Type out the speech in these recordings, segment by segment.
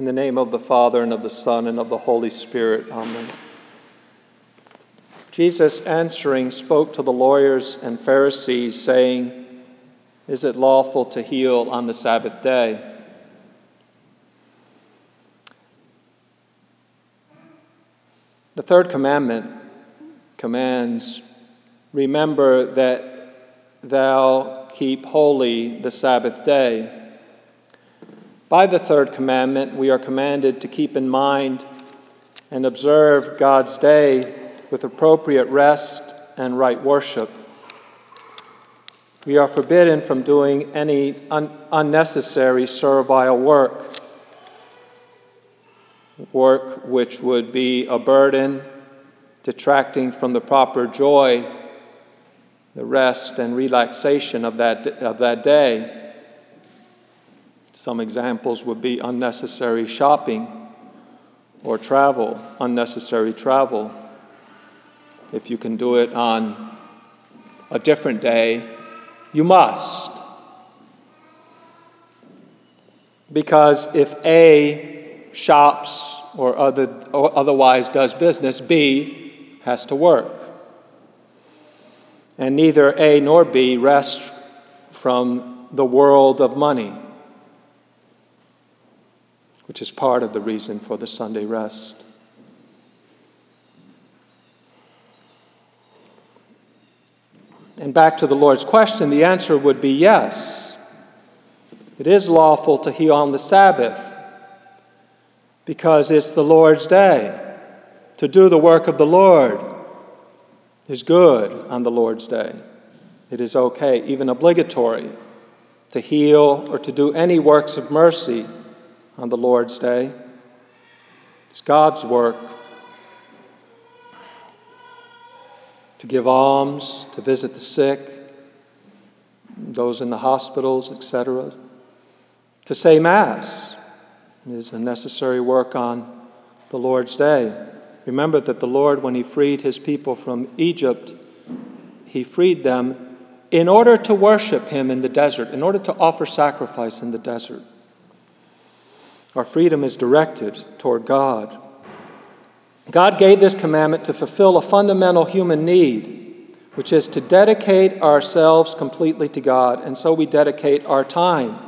In the name of the Father, and of the Son, and of the Holy Spirit. Amen. Jesus answering spoke to the lawyers and Pharisees, saying, Is it lawful to heal on the Sabbath day? The third commandment commands, Remember that thou keep holy the Sabbath day. By the third commandment, we are commanded to keep in mind and observe God's day with appropriate rest and right worship. We are forbidden from doing any un- unnecessary servile work, work which would be a burden, detracting from the proper joy, the rest and relaxation of that, of that day. Some examples would be unnecessary shopping or travel, unnecessary travel. If you can do it on a different day, you must. Because if A shops or, other, or otherwise does business, B has to work. And neither A nor B rest from the world of money which is part of the reason for the Sunday rest. And back to the Lord's question, the answer would be yes. It is lawful to heal on the Sabbath because it's the Lord's day. To do the work of the Lord is good on the Lord's day. It is okay, even obligatory, to heal or to do any works of mercy on the Lord's day. It's God's work to give alms, to visit the sick, those in the hospitals, etc. To say Mass is a necessary work on the Lord's day. Remember that the Lord, when He freed His people from Egypt, He freed them in order to worship Him in the desert, in order to offer sacrifice in the desert. Our freedom is directed toward God. God gave this commandment to fulfill a fundamental human need, which is to dedicate ourselves completely to God, and so we dedicate our time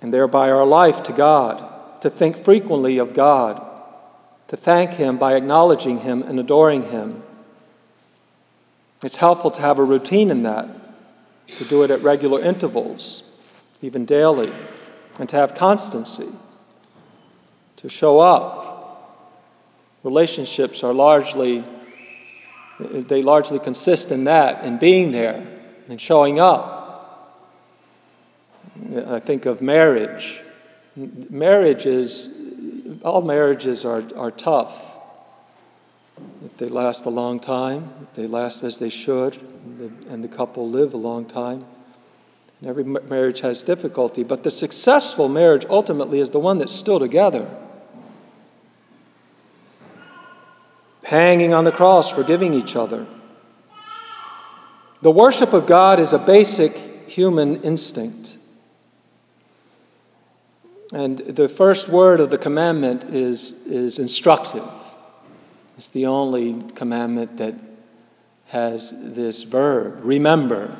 and thereby our life to God, to think frequently of God, to thank Him by acknowledging Him and adoring Him. It's helpful to have a routine in that, to do it at regular intervals, even daily and to have constancy, to show up. Relationships are largely, they largely consist in that, in being there and showing up. I think of marriage. Marriage is, all marriages are, are tough. If they last a long time, if they last as they should, and the, and the couple live a long time. And every marriage has difficulty, but the successful marriage ultimately is the one that's still together. Hanging on the cross, forgiving each other. The worship of God is a basic human instinct. And the first word of the commandment is, is instructive. It's the only commandment that has this verb remember.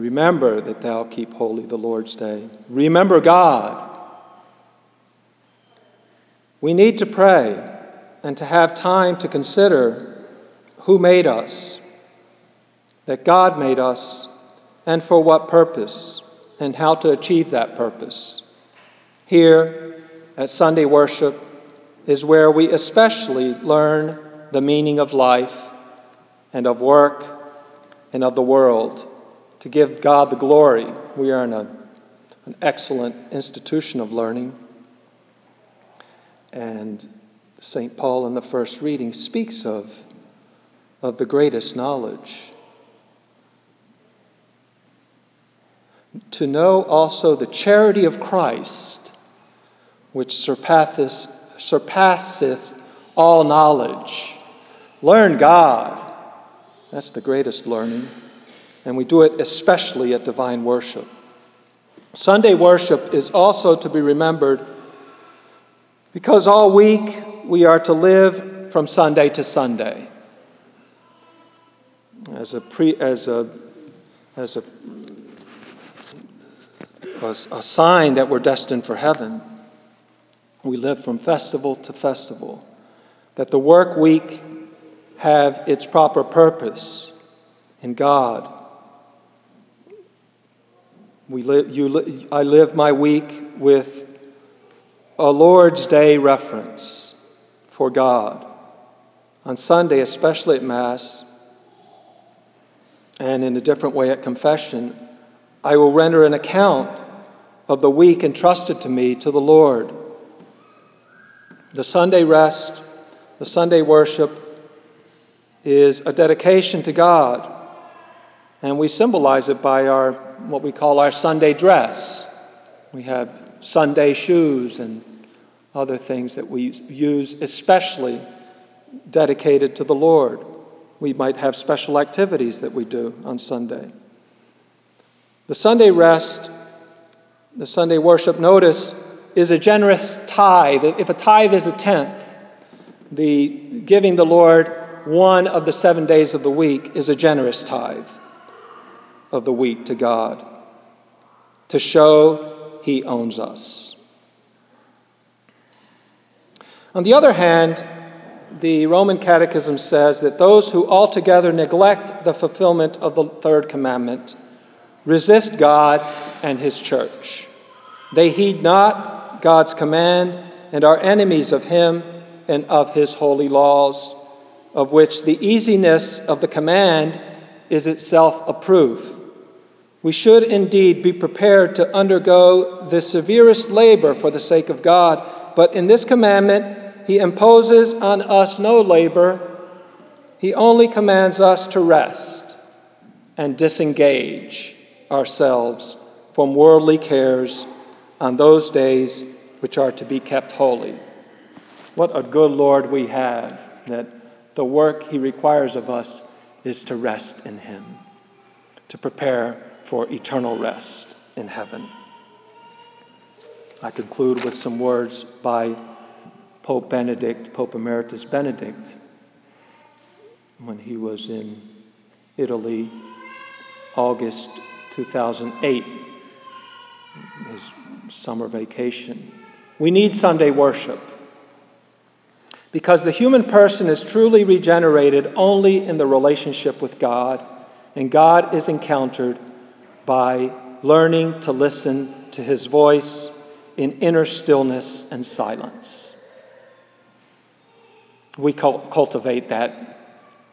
Remember that thou keep holy the Lord's day. Remember God. We need to pray and to have time to consider who made us, that God made us, and for what purpose, and how to achieve that purpose. Here at Sunday worship is where we especially learn the meaning of life and of work and of the world to give God the glory. We are in a, an excellent institution of learning. And St. Paul in the first reading speaks of, of the greatest knowledge. To know also the charity of Christ, which surpasseth, surpasseth all knowledge. Learn God. That's the greatest learning and we do it especially at divine worship. Sunday worship is also to be remembered because all week we are to live from Sunday to Sunday. As a, pre, as a, as a, as a sign that we're destined for heaven, we live from festival to festival. That the work week have its proper purpose in God. We you li- I live my week with a Lord's Day reference for God. On Sunday, especially at Mass, and in a different way at confession, I will render an account of the week entrusted to me to the Lord. The Sunday rest, the Sunday worship is a dedication to God, and we symbolize it by our what we call our Sunday dress. We have Sunday shoes and other things that we use especially dedicated to the Lord. We might have special activities that we do on Sunday. The Sunday rest, the Sunday worship notice, is a generous tithe. If a tithe is a tenth, the giving the Lord one of the seven days of the week is a generous tithe of the week to God to show He owns us. On the other hand, the Roman Catechism says that those who altogether neglect the fulfillment of the third commandment resist God and His church. They heed not God's command and are enemies of Him and of His holy laws, of which the easiness of the command is itself a proof. We should indeed be prepared to undergo the severest labor for the sake of God, but in this commandment, he imposes on us no labor. He only commands us to rest and disengage ourselves from worldly cares on those days which are to be kept holy. What a good Lord we have that the work He requires of us is to rest in Him, to prepare for eternal rest in heaven. I conclude with some words by Pope Benedict, Pope Emeritus Benedict, when he was in Italy, August 2008, his summer vacation. We need Sunday worship because the human person is truly regenerated only in the relationship with God, and God is encountered by learning to listen to his voice in inner stillness and silence we cultivate that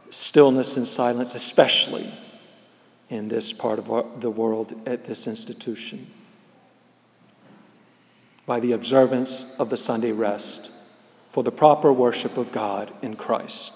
stillness and silence, especially in this part of the world at this institution, by the observance of the Sunday rest for the proper worship of God in Christ.